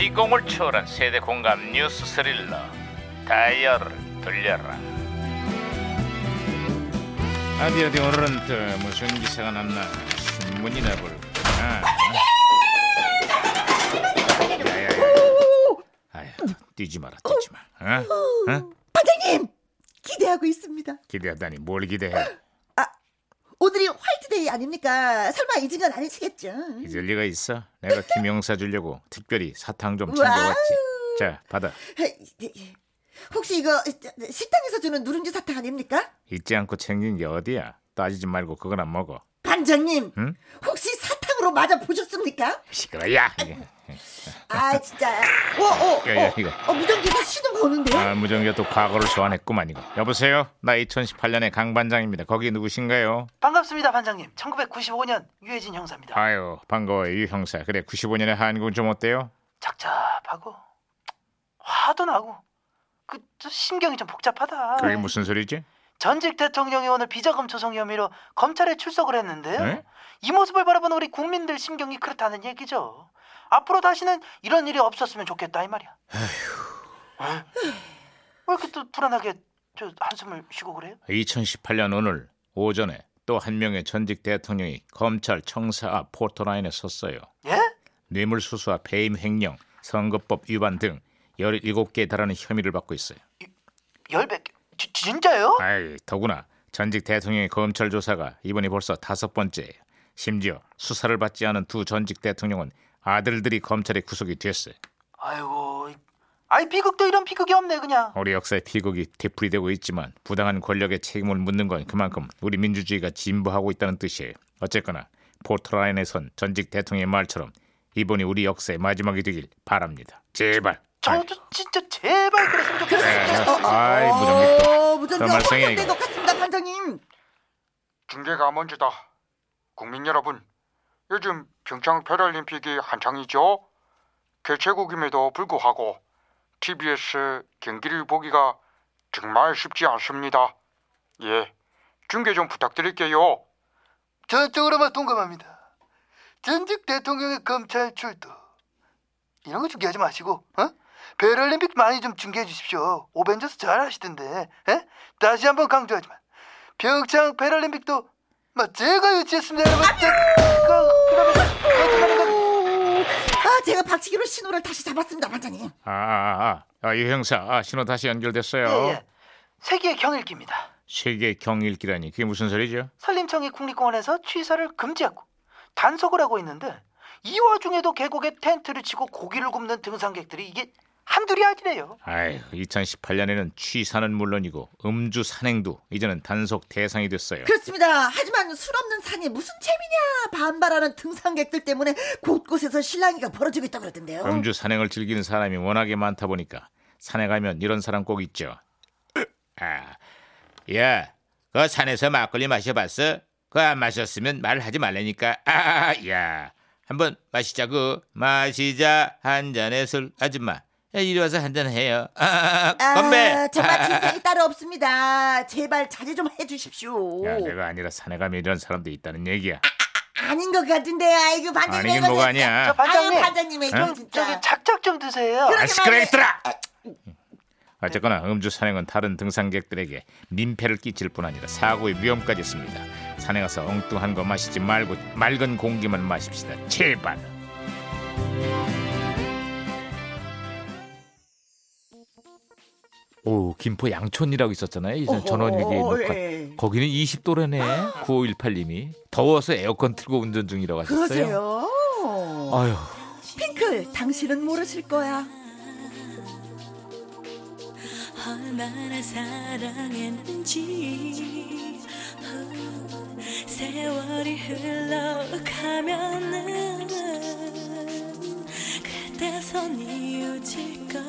시공을 초월한 세대 공감 뉴스 스릴러. 다이얼을 돌려라. 어디 어디 오늘은 또 무슨 기사가 났나 신문이나 볼까 야야야 아휴 뛰지 마라 뛰지 마. 어? 어? 반장님! 기대하고 있습니다. 기대하다니 뭘 기대해 아닙니까? 설마 잊은 건 아니시겠죠? 잊을 리가 있어 내가 김영사 주려고 특별히 사탕 좀. 챙겨왔지 자 받아 혹시 이거 식당에서 주는 누룽지 사탕 아닙니까? 잊지 않고 챙긴 게 어디야 따지지 말고 그거나 먹어 반장님 응? 혹시 사탕으로 맞아 보셨습니까? 시끄러야 아 진짜. 어, 어, 야, 야, 어, 이거. 어, 무전기에서 신호가 오는데요? 아, 무전기가 또 과거를 소환했구만 이거. 여보세요? 나 2018년의 강 반장입니다. 거기 누구신가요? 반갑습니다 반장님. 1995년 유해진 형사입니다. 아유 반가워요 유 형사. 그래 95년의 한국은 좀 어때요? 착잡하고 화도 나고. 그저 심경이 좀 복잡하다. 그게 무슨 소리지? 전직 대통령이 오늘 비자금 조성 혐의로 검찰에 출석을 했는데요. 네? 이 모습을 바라보는 우리 국민들 심경이 그렇다는 얘기죠 앞으로 다시는 이런 일이 없었으면 좋겠다 이 말이야 왜? 왜 이렇게 또 불안하게 저 한숨을 쉬고 그래요? 2018년 오늘 오전에 또 한 명의 전직 대통령이 검찰 청사 앞 포토라인에 섰어요 예? 뇌물수수와 배임 횡령 선거법 위반 등 17개에 달하는 혐의를 받고 있어요 열백 지- 진짜요? 아이 더구나 전직 대통령의 검찰 조사가 이번이 벌써 다섯 번째예요. 심지어 수사를 받지 않은 두 전직 대통령은 아들들이 검찰에 구속이 됐어요. 아이고 아이 비극도 이런 비극이 없네 그냥 우리 역사의 피곡이 되풀이되고 있지만 부당한 권력의 책임을 묻는 건 그만큼 우리 민주주의가 진보하고 있다는 뜻이에요. 어쨌거나 포트라인에 선 전직 대통령의 말처럼 이번이 우리 역사의 마지막이 되길 바랍니다. 제발. 저도 진짜 제발 그랬으면 좋겠어요. 에, 아이 무정기 또. 어, 무전기가 또 말썽이야, 확정된 이거. 것 같습니다, 반장님. 중계가 먼저다. 국민 여러분, 요즘 평창 패럴림픽이 한창이죠. 개최국임에도 불구하고 TBS 경기를 보기가 정말 쉽지 않습니다. 예, 중계 좀 부탁드릴게요. 저쪽으로만 동감합니다. 전직 대통령의 검찰 출두 이런 거 중계하지 마시고 어? 패럴림픽 많이 좀 중계해 주십시오. 오벤져스 잘 하시던데 에? 다시 한번 강조하지만 평창 패럴림픽도 막 제가 유치했습니다 여러분. 그, 아, 제가 박치기로 신호를 다시 잡았습니다, 반장님. 아, 아, 아, 아, 유 형사, 아, 신호 다시 연결됐어요. 예, 예. 세계 경일기입니다. 세계 경일기라니 그게 무슨 소리죠? 산림청이 국립공원에서 취사를 금지하고 단속을 하고 있는데 이 와중에도 계곡에 텐트를 치고 고기를 굽는 등산객들이 이게 한둘이 아니래요. 아휴, 2018년에는 취사는 물론이고 음주 산행도 이제는 단속 대상이 됐어요. 그렇습니다. 하지만 술 없는 산이 무슨 재미냐 반발하는 등산객들 때문에 곳곳에서 실랑이가 벌어지고 있다고 그러던데요. 음주 산행을 즐기는 사람이 워낙에 많다 보니까 산에 가면 이런 사람 꼭 있죠. 아, 야, 그 산에서 막걸리 마셔봤어? 그 안 마셨으면 말하지 말라니까. 아, 야, 한번 마시자고. 마시자 한 잔의 술 아줌마. 야, 이리 와서 한잔 해요. 아, 건배. 아, 정말 진상이 따로 없습니다. 제발 자제 좀 해주십시오. 야, 내가 아니라 산에 가면 이런 사람도 있다는 얘기야. 아닌 것 같은데, 아이고 반장님. 아니긴 뭐가 아니야. 저 반장님, 아유, 반장님, 이거 응? 진짜. 저기 작작 좀 드세요. 아, 시끄러 있더라. 어쨌거나 음주 산행은 다른 등산객들에게 민폐를 끼칠 뿐 아니라 사고의 위험까지 있습니다. 산에 가서 엉뚱한 거 마시지 말고 맑은 공기만 마십시다. 제발. 오 김포 양촌이라고 있었잖아요. 이전 전원일기 녹화. 예. 거기는 20도래네. 9518님이 더워서 에어컨 틀고 운전 중이라고 하셨어요. 그러세요? 아유. 핑클, 당신은 모르실 거야. 얼마나 사랑했는지 세월이 흘러가면은 그때서 뉘어질 거야